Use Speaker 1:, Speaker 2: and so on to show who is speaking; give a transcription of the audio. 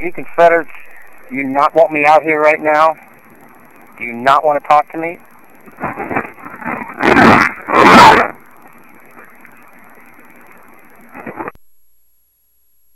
Speaker 1: You Confederates, do you not want me out here right now? Do you not want to talk to me?